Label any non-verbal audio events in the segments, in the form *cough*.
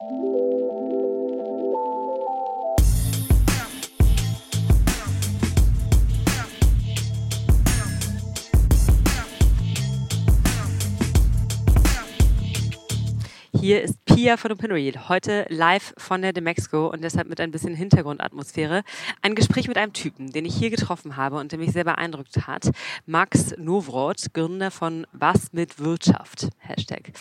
Música Hier ist Pia von OpenReal, heute live von der Demexco und deshalb mit ein bisschen Hintergrundatmosphäre. Ein Gespräch mit einem Typen, den ich hier getroffen habe und der mich sehr beeindruckt hat. Max Nowroth, Gründer von Was mit Wirtschaft. Hashtag.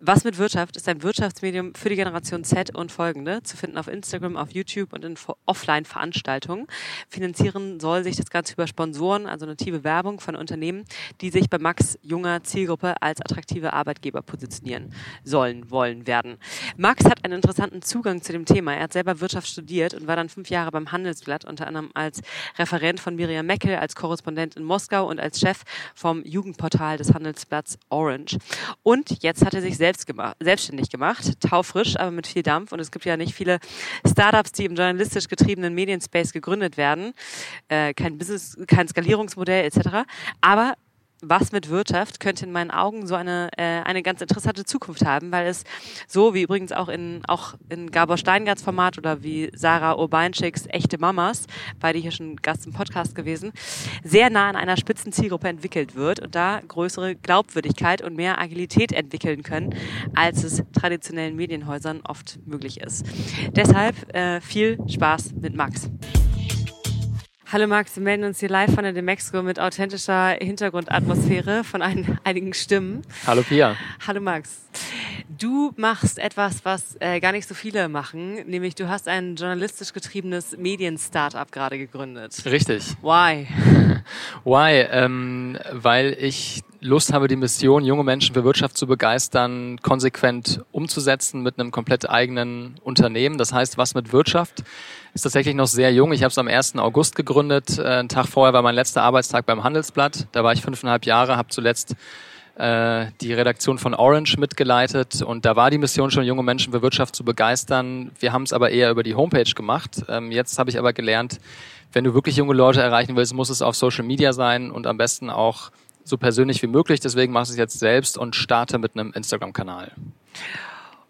Was mit Wirtschaft ist ein Wirtschaftsmedium für die Generation Z und folgende, zu finden auf Instagram, auf YouTube und in Offline-Veranstaltungen. Finanzieren soll sich das Ganze über Sponsoren, also native Werbung von Unternehmen, die sich bei Max junger Zielgruppe als attraktive Arbeitgeber positionieren sollen wollen werden. Max hat einen interessanten Zugang zu dem Thema. Er hat selber Wirtschaft studiert und war dann fünf Jahre beim Handelsblatt, unter anderem als Referent von Miriam Meckel, als Korrespondent in Moskau und als Chef vom Jugendportal des Handelsblatts Orange. Und jetzt hat er sich selbst gemacht, selbstständig gemacht, taufrisch, aber mit viel Dampf. Und es gibt ja nicht viele Startups, die im journalistisch getriebenen Medienspace gegründet werden. Äh, kein Business, kein Skalierungsmodell etc. Aber was mit Wirtschaft könnte in meinen Augen so eine, äh, eine ganz interessante Zukunft haben, weil es so wie übrigens auch in, auch in Gabor Steingarts Format oder wie Sarah Urbanschicks Echte Mamas, beide hier schon Gast im Podcast gewesen, sehr nah an einer spitzen Zielgruppe entwickelt wird und da größere Glaubwürdigkeit und mehr Agilität entwickeln können, als es traditionellen Medienhäusern oft möglich ist. Deshalb äh, viel Spaß mit Max. Hallo Max, wir melden uns hier live von der Demexco mit authentischer Hintergrundatmosphäre von ein, einigen Stimmen. Hallo Pia. Hallo Max. Du machst etwas, was äh, gar nicht so viele machen, nämlich du hast ein journalistisch getriebenes Medien-Startup gerade gegründet. Richtig. Why? *laughs* Why? Ähm, weil ich Lust habe, die Mission, junge Menschen für Wirtschaft zu begeistern, konsequent umzusetzen mit einem komplett eigenen Unternehmen. Das heißt, was mit Wirtschaft? Ist tatsächlich noch sehr jung. Ich habe es am 1. August gegründet. Äh, einen Tag vorher war mein letzter Arbeitstag beim Handelsblatt. Da war ich fünfeinhalb Jahre, habe zuletzt äh, die Redaktion von Orange mitgeleitet und da war die Mission schon, junge Menschen für Wirtschaft zu begeistern. Wir haben es aber eher über die Homepage gemacht. Ähm, jetzt habe ich aber gelernt, wenn du wirklich junge Leute erreichen willst, muss es auf Social Media sein und am besten auch so persönlich wie möglich. Deswegen mache ich es jetzt selbst und starte mit einem Instagram-Kanal.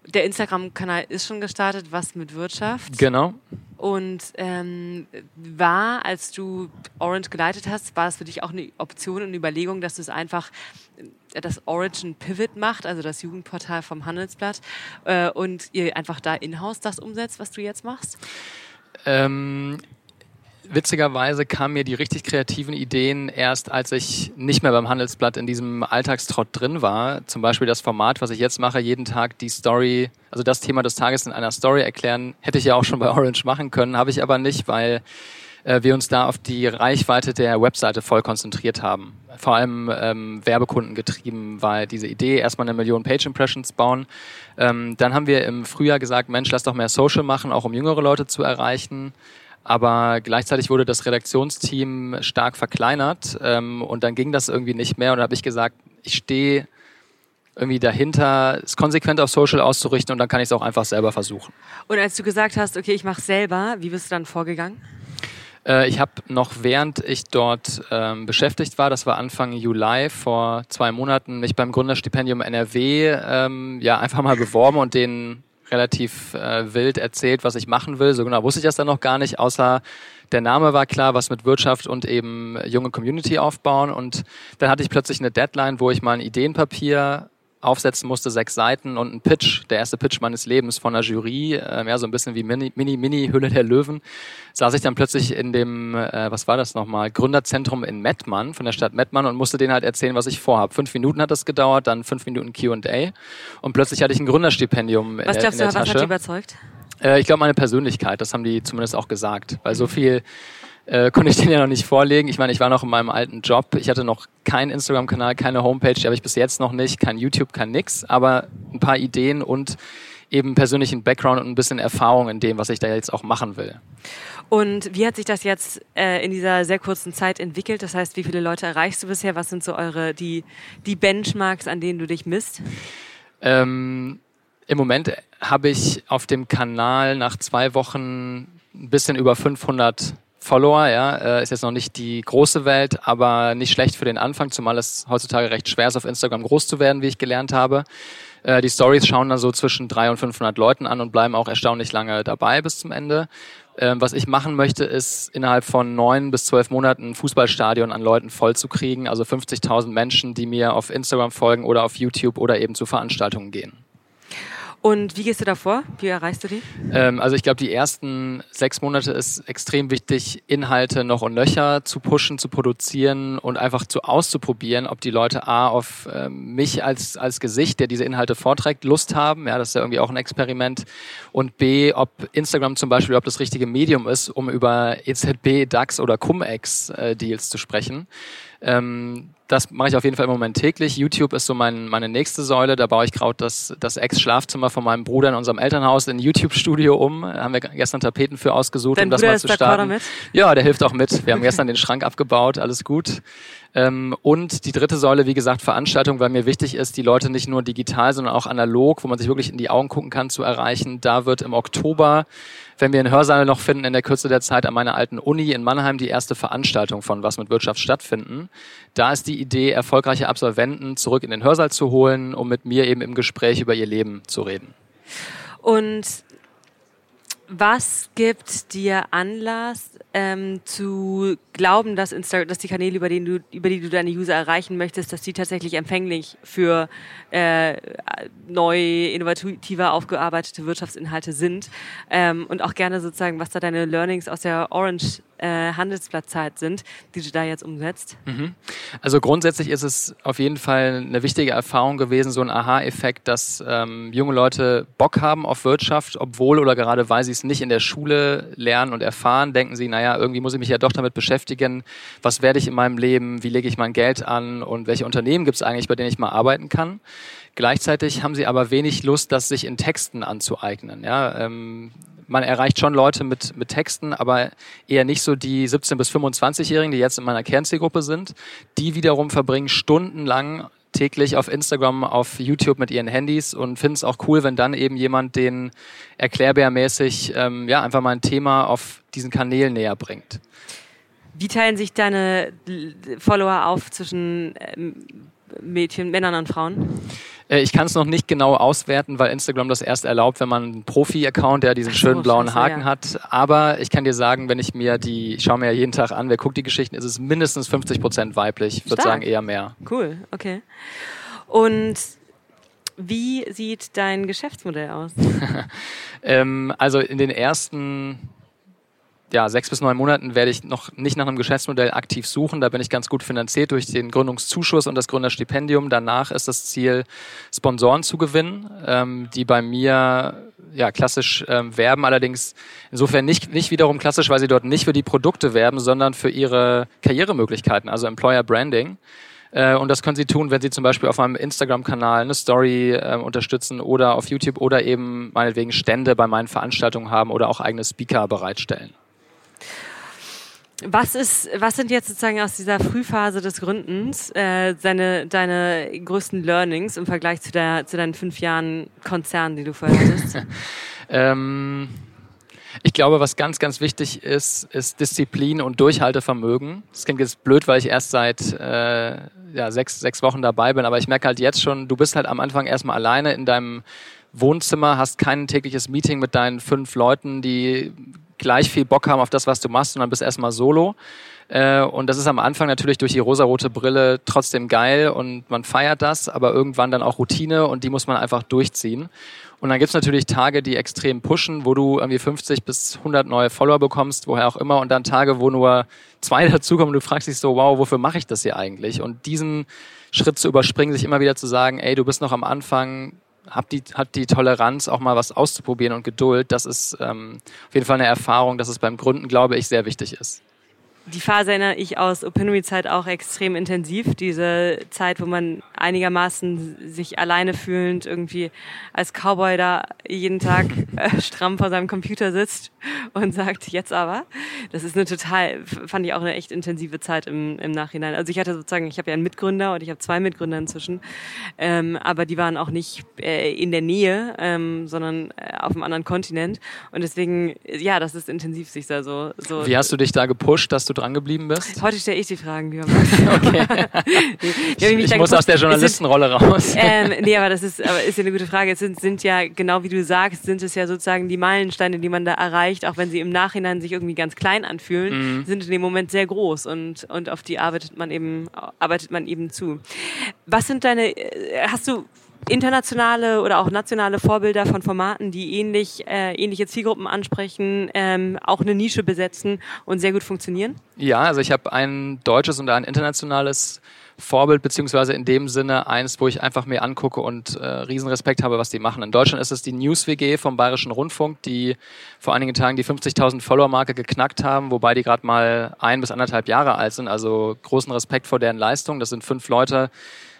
Der Instagram-Kanal ist schon gestartet, was mit Wirtschaft. Genau. Und ähm, war, als du Orange geleitet hast, war es für dich auch eine Option und eine Überlegung, dass du es einfach äh, das Origin Pivot macht, also das Jugendportal vom Handelsblatt, äh, und ihr einfach da in-house das umsetzt, was du jetzt machst? Ähm, witzigerweise kamen mir die richtig kreativen Ideen erst, als ich nicht mehr beim Handelsblatt in diesem Alltagstrott drin war. Zum Beispiel das Format, was ich jetzt mache, jeden Tag die Story, also das Thema des Tages in einer Story erklären, hätte ich ja auch schon bei Orange machen können, habe ich aber nicht, weil äh, wir uns da auf die Reichweite der Webseite voll konzentriert haben. Vor allem ähm, Werbekunden getrieben war diese Idee, erstmal eine Million Page Impressions bauen. Ähm, dann haben wir im Frühjahr gesagt, Mensch, lass doch mehr Social machen, auch um jüngere Leute zu erreichen aber gleichzeitig wurde das Redaktionsteam stark verkleinert ähm, und dann ging das irgendwie nicht mehr und da habe ich gesagt, ich stehe irgendwie dahinter, es konsequent auf Social auszurichten und dann kann ich es auch einfach selber versuchen. Und als du gesagt hast, okay, ich mache selber, wie bist du dann vorgegangen? Äh, ich habe noch während ich dort ähm, beschäftigt war, das war Anfang Juli vor zwei Monaten, mich beim Gründerstipendium NRW ähm, ja einfach mal beworben und den relativ äh, wild erzählt, was ich machen will. So genau wusste ich das dann noch gar nicht, außer der Name war klar, was mit Wirtschaft und eben junge Community aufbauen. Und dann hatte ich plötzlich eine Deadline, wo ich mal ein Ideenpapier aufsetzen musste, sechs Seiten und ein Pitch, der erste Pitch meines Lebens von der Jury, äh, ja, so ein bisschen wie Mini, Mini, Mini Hülle der Löwen, saß ich dann plötzlich in dem, äh, was war das nochmal, Gründerzentrum in Mettmann, von der Stadt Mettmann und musste denen halt erzählen, was ich vorhabe. Fünf Minuten hat das gedauert, dann fünf Minuten Q&A und plötzlich hatte ich ein Gründerstipendium was in, glaubst in der du, Tasche. Was hat dich überzeugt? Äh, ich glaube, meine Persönlichkeit, das haben die zumindest auch gesagt, weil so viel äh, konnte ich den ja noch nicht vorlegen. Ich meine, ich war noch in meinem alten Job. Ich hatte noch keinen Instagram-Kanal, keine Homepage, die habe ich bis jetzt noch nicht, kein YouTube, kein nix, aber ein paar Ideen und eben persönlichen Background und ein bisschen Erfahrung in dem, was ich da jetzt auch machen will. Und wie hat sich das jetzt äh, in dieser sehr kurzen Zeit entwickelt? Das heißt, wie viele Leute erreichst du bisher? Was sind so eure die die Benchmarks, an denen du dich misst? Ähm, Im Moment habe ich auf dem Kanal nach zwei Wochen ein bisschen über 500 Follower, ja, äh, ist jetzt noch nicht die große Welt, aber nicht schlecht für den Anfang, zumal es heutzutage recht schwer ist, auf Instagram groß zu werden, wie ich gelernt habe. Äh, die Stories schauen dann so zwischen 300 und 500 Leuten an und bleiben auch erstaunlich lange dabei bis zum Ende. Ähm, was ich machen möchte, ist innerhalb von neun bis zwölf Monaten ein Fußballstadion an Leuten voll zu kriegen. Also 50.000 Menschen, die mir auf Instagram folgen oder auf YouTube oder eben zu Veranstaltungen gehen. Und wie gehst du da vor? Wie erreichst du die? Ähm, also ich glaube, die ersten sechs Monate ist extrem wichtig, Inhalte noch und nöcher zu pushen, zu produzieren und einfach zu auszuprobieren, ob die Leute A auf äh, mich als, als Gesicht, der diese Inhalte vorträgt, Lust haben. Ja, das ist ja irgendwie auch ein Experiment. Und B, ob Instagram zum Beispiel, ob das richtige Medium ist, um über EZB, DAX oder Cum-Ex-Deals äh, zu sprechen. Ähm, das mache ich auf jeden Fall im Moment täglich. YouTube ist so mein, meine nächste Säule. Da baue ich gerade das, das Ex-Schlafzimmer von meinem Bruder in unserem Elternhaus in ein YouTube-Studio um. Da haben wir gestern Tapeten für ausgesucht, Dein um das Bruder mal ist zu starten. mit? Ja, der hilft auch mit. Wir haben gestern den Schrank abgebaut, alles gut. Ähm, und die dritte Säule, wie gesagt, Veranstaltung, weil mir wichtig ist, die Leute nicht nur digital, sondern auch analog, wo man sich wirklich in die Augen gucken kann, zu erreichen. Da wird im Oktober, wenn wir einen Hörsaal noch finden, in der Kürze der Zeit an meiner alten Uni in Mannheim die erste Veranstaltung von Was mit Wirtschaft stattfinden. Da ist die Idee, erfolgreiche Absolventen zurück in den Hörsaal zu holen, um mit mir eben im Gespräch über ihr Leben zu reden. Und was gibt dir Anlass ähm, zu glauben, dass, Insta dass die Kanäle, über, du, über die du deine User erreichen möchtest, dass die tatsächlich empfänglich für äh, neue, innovativer aufgearbeitete Wirtschaftsinhalte sind? Ähm, und auch gerne sozusagen, was da deine Learnings aus der Orange äh, sind, die du da jetzt umsetzt? Mhm. Also grundsätzlich ist es auf jeden Fall eine wichtige Erfahrung gewesen, so ein Aha-Effekt, dass ähm, junge Leute Bock haben auf Wirtschaft, obwohl oder gerade weil sie es nicht in der Schule lernen und erfahren, denken sie, naja, irgendwie muss ich mich ja doch damit beschäftigen, was werde ich in meinem Leben, wie lege ich mein Geld an und welche Unternehmen gibt es eigentlich, bei denen ich mal arbeiten kann. Gleichzeitig haben sie aber wenig Lust, das sich in Texten anzueignen. Ja, ähm, man erreicht schon Leute mit, mit Texten, aber eher nicht so die 17- bis 25-Jährigen, die jetzt in meiner Kernzielgruppe sind. Die wiederum verbringen stundenlang täglich auf Instagram, auf YouTube mit ihren Handys und finden es auch cool, wenn dann eben jemand den erklärbärmäßig ähm, ja, einfach mal ein Thema auf diesen Kanälen näher bringt. Wie teilen sich deine Follower auf zwischen ähm, Mädchen, Männern und Frauen? Äh, ich kann es noch nicht genau auswerten, weil Instagram das erst erlaubt, wenn man einen Profi-Account, der diesen schönen blauen Haken hat. Aber ich kann dir sagen, wenn ich mir die, ich schaue mir ja jeden Tag an, wer guckt die Geschichten, ist es mindestens 50 Prozent weiblich. Ich würde sagen eher mehr. Cool, okay. Und wie sieht dein Geschäftsmodell aus? *laughs* ähm, also in den ersten ja, sechs bis neun Monaten werde ich noch nicht nach einem Geschäftsmodell aktiv suchen. Da bin ich ganz gut finanziert durch den Gründungszuschuss und das Gründerstipendium. Danach ist das Ziel, Sponsoren zu gewinnen, ähm, die bei mir ja, klassisch ähm, werben, allerdings insofern nicht, nicht wiederum klassisch, weil sie dort nicht für die Produkte werben, sondern für ihre Karrieremöglichkeiten, also Employer Branding. Äh, und das können Sie tun, wenn Sie zum Beispiel auf meinem Instagram-Kanal eine Story äh, unterstützen oder auf YouTube oder eben meinetwegen Stände bei meinen Veranstaltungen haben oder auch eigene Speaker bereitstellen. Was ist, was sind jetzt sozusagen aus dieser Frühphase des Gründens äh, seine, deine größten Learnings im Vergleich zu, der, zu deinen fünf Jahren Konzern, die du vorher hattest? *laughs* ähm, ich glaube, was ganz, ganz wichtig ist, ist Disziplin und Durchhaltevermögen. Das klingt jetzt blöd, weil ich erst seit äh, ja, sechs, sechs Wochen dabei bin, aber ich merke halt jetzt schon, du bist halt am Anfang erstmal alleine in deinem Wohnzimmer, hast kein tägliches Meeting mit deinen fünf Leuten, die gleich viel Bock haben auf das, was du machst und dann bist erstmal solo. Äh, und das ist am Anfang natürlich durch die rosarote Brille trotzdem geil und man feiert das, aber irgendwann dann auch Routine und die muss man einfach durchziehen. Und dann gibt's natürlich Tage, die extrem pushen, wo du irgendwie 50 bis 100 neue Follower bekommst, woher auch immer, und dann Tage, wo nur zwei *laughs* dazukommen und du fragst dich so, wow, wofür mache ich das hier eigentlich? Und diesen Schritt zu überspringen, sich immer wieder zu sagen, ey, du bist noch am Anfang, hab die, hat die Toleranz, auch mal was auszuprobieren und Geduld. Das ist ähm, auf jeden Fall eine Erfahrung, dass es beim Gründen, glaube ich, sehr wichtig ist die Phase erinnere ich aus Opinomy-Zeit auch extrem intensiv. Diese Zeit, wo man einigermaßen sich alleine fühlend irgendwie als Cowboy da jeden Tag *laughs* äh, stramm vor seinem Computer sitzt und sagt, jetzt aber. Das ist eine total, fand ich auch eine echt intensive Zeit im, im Nachhinein. Also ich hatte sozusagen, ich habe ja einen Mitgründer und ich habe zwei Mitgründer inzwischen, ähm, aber die waren auch nicht äh, in der Nähe, ähm, sondern äh, auf einem anderen Kontinent. Und deswegen, ja, das ist intensiv, sich da so, so. Wie hast du dich da gepusht, dass du dran geblieben bist? Heute stelle ich die Fragen, lieber Max. *laughs* okay. *laughs* nee, ich, ich muss aus der Journalistenrolle raus. *laughs* Ähm, nee, aber das ist, aber ist ja eine gute Frage. Es sind, sind ja, genau wie du sagst, sind es ja sozusagen die Meilensteine, die man da erreicht, auch wenn sie im Nachhinein sich irgendwie ganz klein anfühlen, mhm. sind in dem Moment sehr groß und, und auf die arbeitet man eben, arbeitet man eben zu. Was sind deine, äh, hast du internationale oder auch nationale Vorbilder von Formaten, die ähnlich, äh, ähnliche Zielgruppen ansprechen, ähm, auch eine Nische besetzen und sehr gut funktionieren? Ja, also ich habe ein deutsches und ein internationales Vorbild, beziehungsweise in dem Sinne eins, wo ich einfach mir angucke und äh, Riesenrespekt habe, was die machen. In Deutschland ist es die News WG vom Bayerischen Rundfunk, die vor einigen Tagen die 50.000 Follower-Marke geknackt haben, wobei die gerade mal ein bis anderthalb Jahre alt sind. Also großen Respekt vor deren Leistung. Das sind fünf Leute,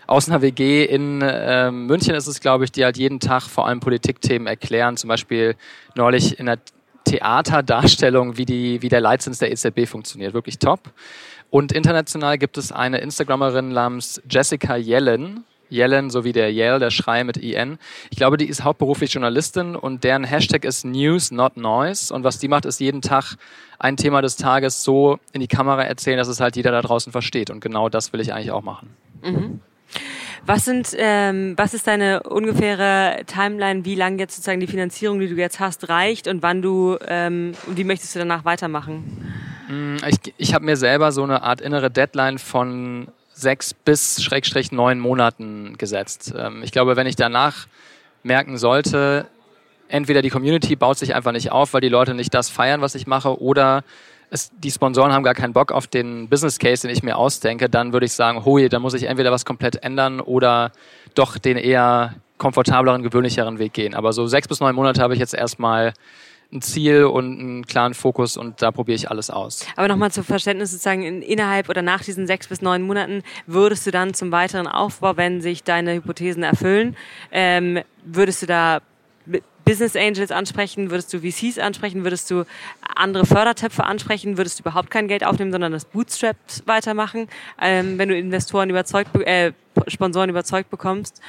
aus einer WG in äh, München ist es, glaube ich, die halt jeden Tag vor allem Politikthemen erklären. Zum Beispiel neulich in der Theaterdarstellung, wie, die, wie der Leitzins der EZB funktioniert. Wirklich top. Und international gibt es eine Instagramerin namens Jessica Yellen. Yellen, so wie der Yell, der Schrei mit IN. Ich glaube, die ist hauptberuflich Journalistin und deren Hashtag ist News, not Noise. Und was die macht, ist jeden Tag ein Thema des Tages so in die Kamera erzählen, dass es halt jeder da draußen versteht. Und genau das will ich eigentlich auch machen. Mhm. Was sind, ähm, was ist deine ungefähre Timeline, wie lange jetzt sozusagen die Finanzierung, die du jetzt hast, reicht und wann du, ähm, wie möchtest du danach weitermachen? Mm, ich, ich habe mir selber so eine Art innere Deadline von sechs bis schrägstrich neun Monaten gesetzt. Ähm, ich glaube, wenn ich danach merken sollte, entweder die Community baut sich einfach nicht auf, weil die Leute nicht das feiern, was ich mache, oder es, die Sponsoren haben gar keinen Bock auf den Business Case, den ich mir ausdenke, dann würde ich sagen, hui, da muss ich entweder was komplett ändern oder doch den eher komfortableren, gewöhnlicheren Weg gehen. Aber so sechs bis neun Monate habe ich jetzt erstmal ein Ziel und einen klaren Fokus und da probiere ich alles aus. Aber nochmal zum Verständnis sozusagen, in, innerhalb oder nach diesen sechs bis neun Monaten würdest du dann zum weiteren Aufbau, wenn sich deine Hypothesen erfüllen, ähm, würdest du da Business Angels ansprechen? Würdest du VCs ansprechen? Würdest du andere Fördertöpfe ansprechen? Würdest du überhaupt kein Geld aufnehmen, sondern das Bootstraps weitermachen, ähm, wenn du Investoren überzeugt, äh, Sponsoren überzeugt bekommst?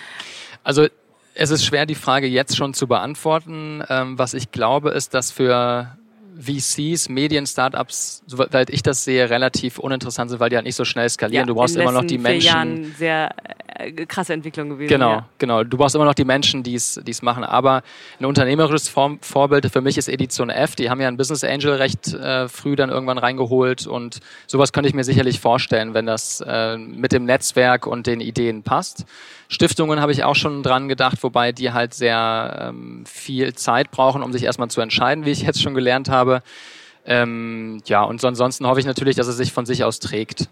Also es ist schwer, die Frage jetzt schon zu beantworten. Ähm, was ich glaube, ist, dass für VCs, Medien-Startups, soweit ich das sehe, relativ uninteressant sind, weil die halt nicht so schnell skalieren. Ja, du brauchst immer noch die Menschen. Jahren sehr äh, krasse Entwicklung gewesen. Genau, ja. genau. Du brauchst immer noch die Menschen, die es machen. Aber ein unternehmerisches Vor Vorbild für mich ist Edition F. Die haben ja ein Business Angel recht äh, früh dann irgendwann reingeholt und sowas könnte ich mir sicherlich vorstellen, wenn das äh, mit dem Netzwerk und den Ideen passt. Stiftungen habe ich auch schon dran gedacht, wobei die halt sehr ähm, viel Zeit brauchen, um sich erstmal zu entscheiden, wie ich jetzt schon gelernt habe. Ähm, ja, und ansonsten hoffe ich natürlich, dass es sich von sich aus trägt.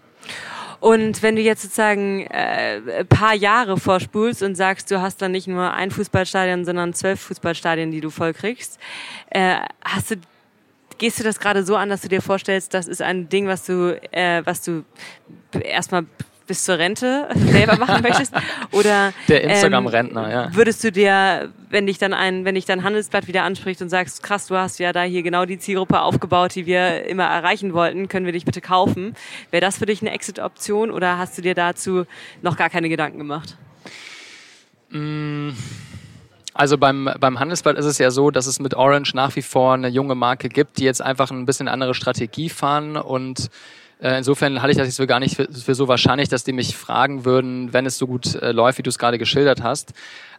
Und wenn du jetzt sozusagen äh, ein paar Jahre vorspulst und sagst, du hast dann nicht nur ein Fußballstadion, sondern zwölf Fußballstadien, die du vollkriegst, äh, hast du gehst du das gerade so an, dass du dir vorstellst, das ist ein Ding, was du, äh, was du erstmal bis zur Rente selber machen möchtest? *laughs* Oder der Instagram-Rentner, ähm, ja. Würdest du dir, wenn dich dann ein, wenn dich dann Handelsblatt wieder anspricht und sagst, krass, du hast ja da hier genau die Zielgruppe aufgebaut, die wir immer erreichen wollten, können wir dich bitte kaufen? Wäre das für dich eine Exit-Option oder hast du dir dazu noch gar keine Gedanken gemacht? Mm. Also beim, beim Handelsblatt ist es ja so, dass es mit Orange nach wie vor eine junge Marke gibt, die jetzt einfach ein bisschen andere Strategie fahren und äh, insofern halte ich das jetzt für gar nicht für, so wahrscheinlich, dass die mich fragen würden, wenn es so gut äh, läuft, wie du es gerade geschildert hast.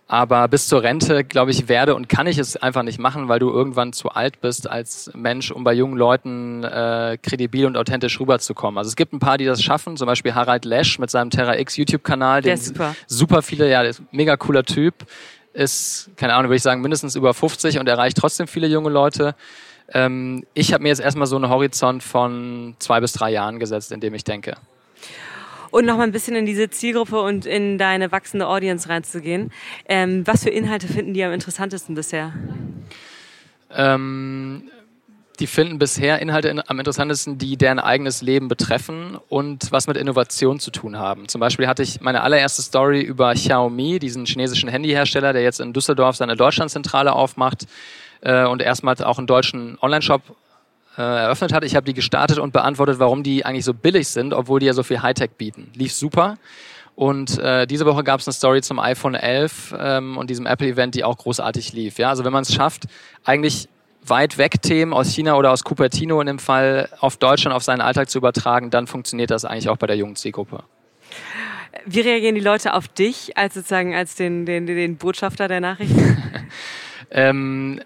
Aber bis zur Rente, glaube ich, werde und kann ich es einfach nicht machen, weil du irgendwann zu alt bist als Mensch, um bei jungen Leuten äh, kredibil und authentisch rüberzukommen. Also es gibt ein paar, die das schaffen, zum Beispiel Harald Lesch mit seinem Terra X YouTube-Kanal. Der ist super. Super viele, ja, der ist mega cooler Typ. Ist, keine Ahnung, würde ich sagen, mindestens über 50 und erreicht trotzdem viele junge Leute. Ähm, ich habe mir jetzt erstmal so einen Horizont von zwei bis drei Jahren gesetzt, in dem ich denke. Und noch mal ein bisschen in diese Zielgruppe und in deine wachsende Audience reinzugehen. Ähm, was für Inhalte finden die am interessantesten bisher? Ähm, die finden bisher Inhalte in, am interessantesten, die deren eigenes Leben betreffen und was mit Innovation zu tun haben. Zum Beispiel hatte ich meine allererste Story über Xiaomi, diesen chinesischen Handyhersteller, der jetzt in Düsseldorf seine Deutschlandzentrale aufmacht äh, und erstmals auch einen deutschen Online-Shop äh, eröffnet hat. Ich habe die gestartet und beantwortet, warum die eigentlich so billig sind, obwohl die ja so viel Hightech bieten. Lief super. Und äh, diese Woche gab es eine Story zum iPhone 11 ähm, und diesem Apple-Event, die auch großartig lief. Ja, also wenn man es schafft, eigentlich weit weg Themen aus China oder aus Cupertino in dem Fall auf Deutschland, auf seinen Alltag zu übertragen, dann funktioniert das eigentlich auch bei der jungen Zielgruppe. Wie reagieren die Leute auf dich als sozusagen als den, den, den Botschafter der Nachrichten? *laughs* ähm,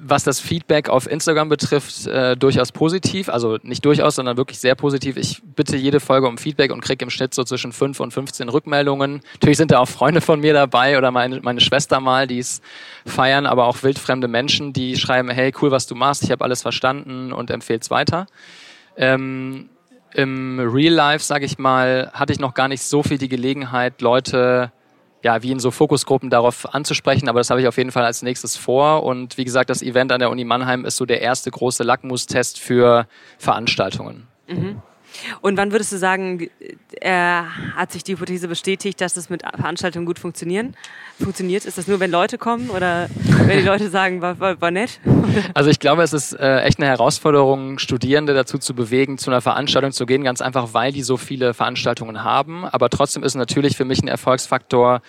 was das Feedback auf Instagram betrifft, äh, durchaus positiv. Also nicht durchaus, sondern wirklich sehr positiv. Ich bitte jede Folge um Feedback und kriege im Schnitt so zwischen 5 und 15 Rückmeldungen. Natürlich sind da auch Freunde von mir dabei oder meine, meine Schwester mal, die es feiern, aber auch wildfremde Menschen, die schreiben, hey, cool, was du machst, ich habe alles verstanden und empfehl's weiter. Ähm, Im Real Life, sage ich mal, hatte ich noch gar nicht so viel die Gelegenheit, Leute ja, wie in so Fokusgruppen darauf anzusprechen, aber das habe ich auf jeden Fall als nächstes vor. Und wie gesagt, das Event an der Uni Mannheim ist so der erste große Lackmustest für Veranstaltungen. Mhm. Und wann würdest du sagen, äh, hat sich die Hypothese bestätigt, dass es mit Veranstaltungen gut funktionieren? funktioniert? Ist das nur, wenn Leute kommen oder wenn die Leute sagen, war, war, war nett? *laughs* Also ich glaube, es ist äh, echt eine Herausforderung, Studierende dazu zu bewegen, zu einer Veranstaltung zu gehen, ganz einfach, weil die so viele Veranstaltungen haben. Aber trotzdem ist natürlich für mich ein Erfolgsfaktor,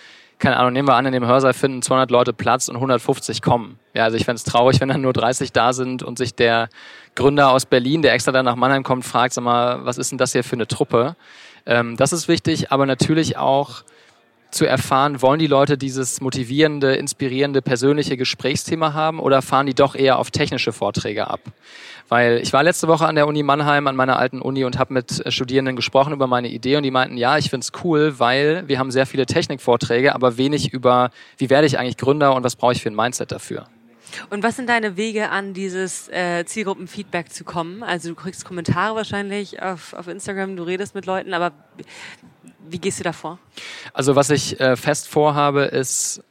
keine Ahnung, nehmen wir an, in dem Hörsaal finden 200 Leute Platz und 150 kommen. Ja, also ich fände es traurig, wenn dann nur 30 da sind und sich der Gründer aus Berlin, der extra dann nach Mannheim kommt, fragt, sag mal, was ist denn das hier für eine Truppe? Ähm, das ist wichtig, aber natürlich auch zu erfahren, wollen die Leute dieses motivierende, inspirierende, persönliche Gesprächsthema haben oder fahren die doch eher auf technische Vorträge ab? Weil ich war letzte Woche an der Uni Mannheim, an meiner alten Uni und habe mit Studierenden gesprochen über meine Idee und die meinten, ja, ich find's cool, weil wir haben sehr viele Technikvorträge, aber wenig über, wie werde ich eigentlich Gründer und was brauche ich für ein Mindset dafür. Und was sind deine Wege, an dieses äh, Zielgruppenfeedback zu kommen? Also du kriegst Kommentare wahrscheinlich auf, auf Instagram, du redest mit Leuten, aber wie gehst du da vor? Also was ich äh, fest vorhabe, ist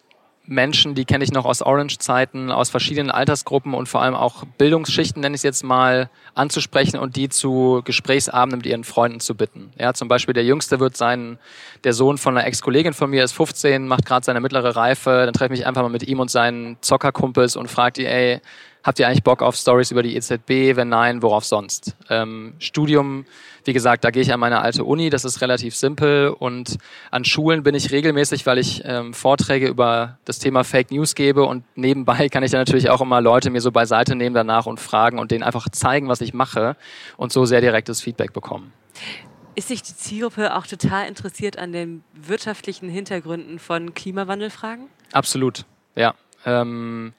Menschen, die kenne ich noch aus Orange-Zeiten, aus verschiedenen Altersgruppen und vor allem auch Bildungsschichten, nenne ich es jetzt mal, anzusprechen und die zu Gesprächsabenden mit ihren Freunden zu bitten. Ja, zum Beispiel der Jüngste wird sein, der Sohn von einer Ex-Kollegin von mir ist 15, macht gerade seine mittlere Reife, dann treffe ich mich einfach mal mit ihm und seinen Zockerkumpels und frage die, ey, habt ihr eigentlich Bock auf Stories über die EZB? Wenn nein, worauf sonst? Ähm, Studium wie gesagt, da gehe ich an meine alte Uni, das ist relativ simpel und an Schulen bin ich regelmäßig, weil ich ähm, Vorträge über das Thema Fake News gebe und nebenbei *laughs* kann ich dann natürlich auch immer Leute mir so beiseite nehmen danach und fragen und denen einfach zeigen, was ich mache und so sehr direktes Feedback bekommen. Ist sich die Zielgruppe auch total interessiert an den wirtschaftlichen Hintergründen von Klimawandelfragen? Absolut, ja. Ähm,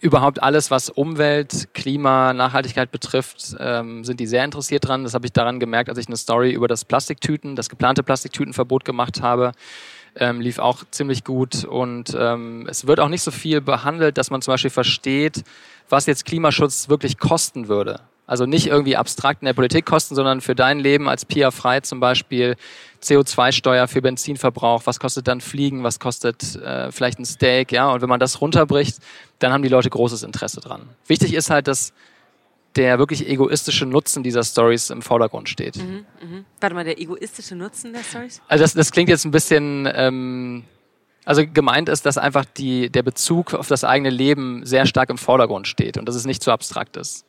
überhaupt alles, was Umwelt, Klima, Nachhaltigkeit betrifft, ähm, sind die sehr interessiert dran. Das habe ich daran gemerkt, als ich eine Story über das Plastiktüten, das geplante Plastiktütenverbot gemacht habe. Ähm, lief auch ziemlich gut und ähm, es wird auch nicht so viel behandelt, dass man zum Beispiel versteht, was jetzt Klimaschutz wirklich kosten würde. Also nicht irgendwie abstrakt in der Politik kosten, sondern für dein Leben als Pia Frei zum Beispiel CO2-Steuer für Benzinverbrauch, was kostet dann Fliegen, was kostet äh, vielleicht ein Steak, ja. Und wenn man das runterbricht, dann haben die Leute großes Interesse dran. Wichtig ist halt, dass der wirklich egoistische Nutzen dieser Stories im Vordergrund steht. Mhm, mh. Warte mal, der egoistische Nutzen der Stories? Also das, das klingt jetzt ein bisschen, ähm, also gemeint ist, dass einfach die, der Bezug auf das eigene Leben sehr stark im Vordergrund steht und dass es nicht zu abstrakt ist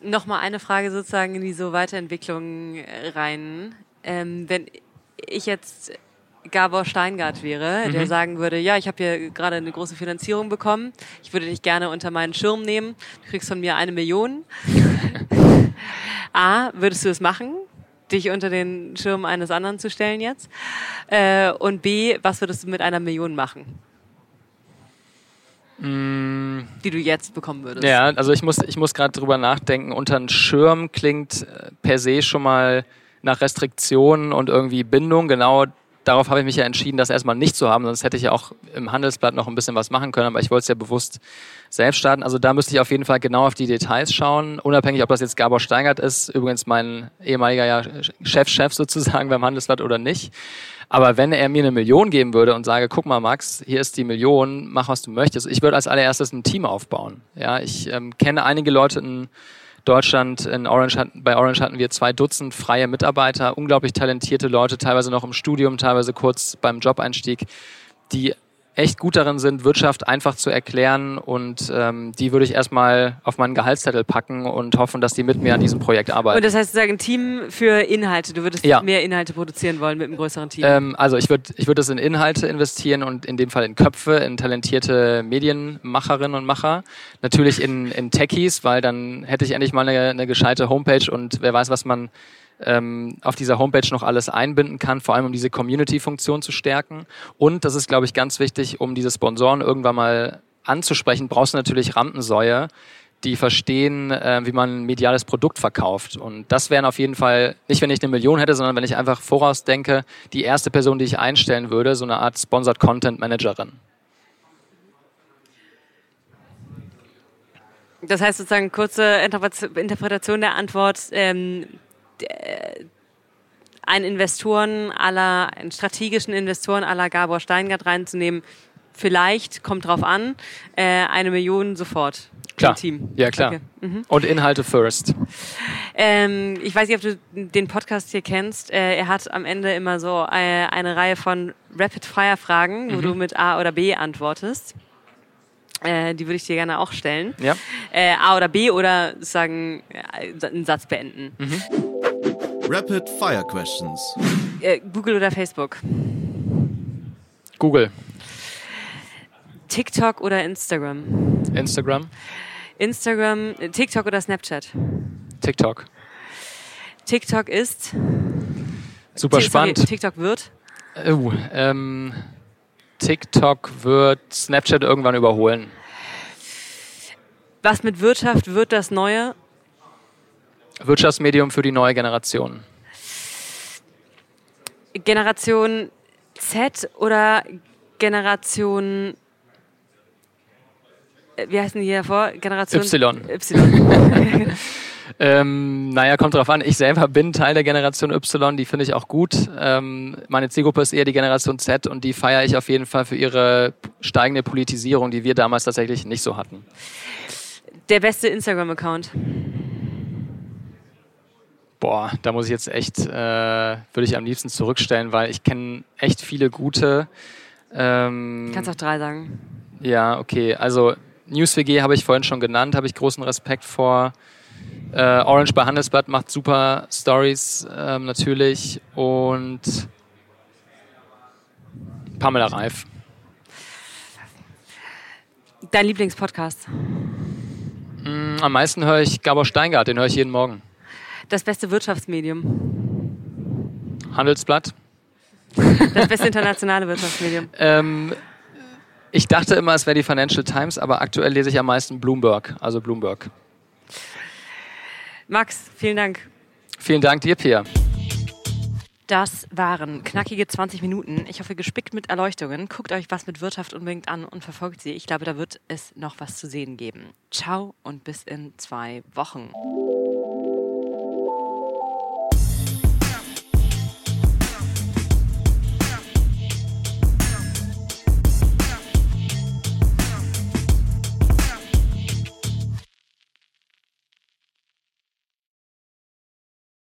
nochmal eine Frage sozusagen in die so Weiterentwicklung rein. Ähm, wenn ich jetzt Gabor Steingart wäre, mhm. der sagen würde, ja, ich habe hier gerade eine große Finanzierung bekommen, ich würde dich gerne unter meinen Schirm nehmen, du kriegst von mir eine Million. *laughs* A, würdest du es machen? dich unter den Schirm eines anderen zu stellen jetzt? Äh, und B, was würdest du mit einer Million machen? Mm. Die du jetzt bekommen würdest. Ja, also ich muss, ich muss gerade drüber nachdenken. Unter einen Schirm klingt äh, per se schon mal nach Restriktionen und irgendwie Bindung. Genau darauf habe ich mich ja entschieden, das erstmal nicht zu haben, sonst hätte ich ja auch im Handelsblatt noch ein bisschen was machen können, aber ich wollte es ja bewusst selbst starten. Also da müsste ich auf jeden Fall genau auf die Details schauen, unabhängig, ob das jetzt Gabor Steingart ist, übrigens mein ehemaliger ja, Chef-Chef sozusagen beim Handelsblatt oder nicht. Aber wenn er mir eine Million geben würde und sage, guck mal, Max, hier ist die Million, mach was du möchtest. Ich würde als allererstes ein Team aufbauen. Ja, ich ähm, kenne einige Leute in Deutschland, in Orange bei Orange hatten wir zwei Dutzend freie Mitarbeiter, unglaublich talentierte Leute, teilweise noch im Studium, teilweise kurz beim Jobeinstieg, die echt gut darin sind, Wirtschaft einfach zu erklären und ähm, die würde ich erstmal auf meinen Gehaltszettel packen und hoffen, dass die mit mir an diesem Projekt arbeiten. Und das heißt ein Team für Inhalte. Du würdest Ja. mehr Inhalte produzieren wollen mit einem größeren Team. Ähm, also ich würde ich würd das in Inhalte investieren und in dem Fall in Köpfe, in talentierte Medienmacherinnen und Macher. Natürlich in, in Techies, weil dann hätte ich endlich mal eine, eine gescheite Homepage und wer weiß, was man ähm, auf dieser Homepage noch alles einbinden kann, vor allem um diese Community-Funktion zu stärken. Und das ist, glaube ich, ganz wichtig, um diese Sponsoren irgendwann mal anzusprechen, brauchst du natürlich Rampensäue, die verstehen, äh, wie man ein mediales Produkt verkauft. Und das wären auf jeden Fall, nicht wenn ich eine Million hätte, sondern wenn ich einfach vorausdenke, die erste Person, die ich einstellen würde, so eine Art Sponsored Content Managerin. Das heißt sozusagen kurze Interpre- Interpretation der Antwort. Ähm, einen Investoren aller, einen strategischen Investoren aller Gabor Steingart reinzunehmen, vielleicht, kommt drauf an, äh, eine Million sofort Klar. im Team. Ja, klar. Okay. Mhm. Und Inhalte first. Ähm, ich weiß nicht, ob du den Podcast hier kennst. Äh, er hat am Ende immer so äh, eine Reihe von Rapid-Fire-Fragen, wo du mit A oder B antwortest. Äh, die würde ich dir gerne auch stellen. Ja. Äh, A oder B oder sagen, äh, einen Satz beenden. Rapid Fire Questions. Äh, Google oder Facebook? Google, TikTok oder Instagram? Instagram, Instagram, äh, TikTok oder Snapchat? TikTok. TikTok ist. Super sorry, spannend. TikTok wird. Oh, ähm, TikTok wird Snapchat irgendwann überholen. Was mit Wirtschaft wird das Neue? Wirtschaftsmedium für die neue Generation. Generation Z oder Generation. äh, Wie heißen die hier vor? Generation Y. Y. *laughs* *laughs* Ähm, naja, kommt drauf an. Ich selber bin Teil der Generation Y, die finde ich auch gut. Ähm, meine Zielgruppe ist eher die Generation Z und die feiere ich auf jeden Fall für ihre steigende Politisierung, die wir damals tatsächlich nicht so hatten. Der beste Instagram-Account. Boah, da muss ich jetzt echt, äh, würde ich am liebsten zurückstellen, weil ich kenne echt viele gute. Ähm, Kannst auch drei sagen. Ja, okay. Also NewsWG habe ich vorhin schon genannt, habe ich großen Respekt vor. Äh, Orange bei Handelsblatt macht super Stories ähm, natürlich und Pamela Reif. Dein Lieblingspodcast. Mm, Am meisten höre ich Gabor Steingart, den höre ich jeden Morgen. Das beste Wirtschaftsmedium. Handelsblatt. Das beste internationale Wirtschaftsmedium. *laughs* Ähm, ich dachte immer, es wäre die Financial Times, aber aktuell lese ich am meisten Bloomberg, also Bloomberg. Max, vielen Dank. Vielen Dank dir, Pia. Das waren knackige 20 Minuten. Ich hoffe, gespickt mit Erleuchtungen. Guckt euch was mit Wirtschaft unbedingt an und verfolgt sie. Ich glaube, da wird es noch was zu sehen geben. Ciao und bis in zwei Wochen.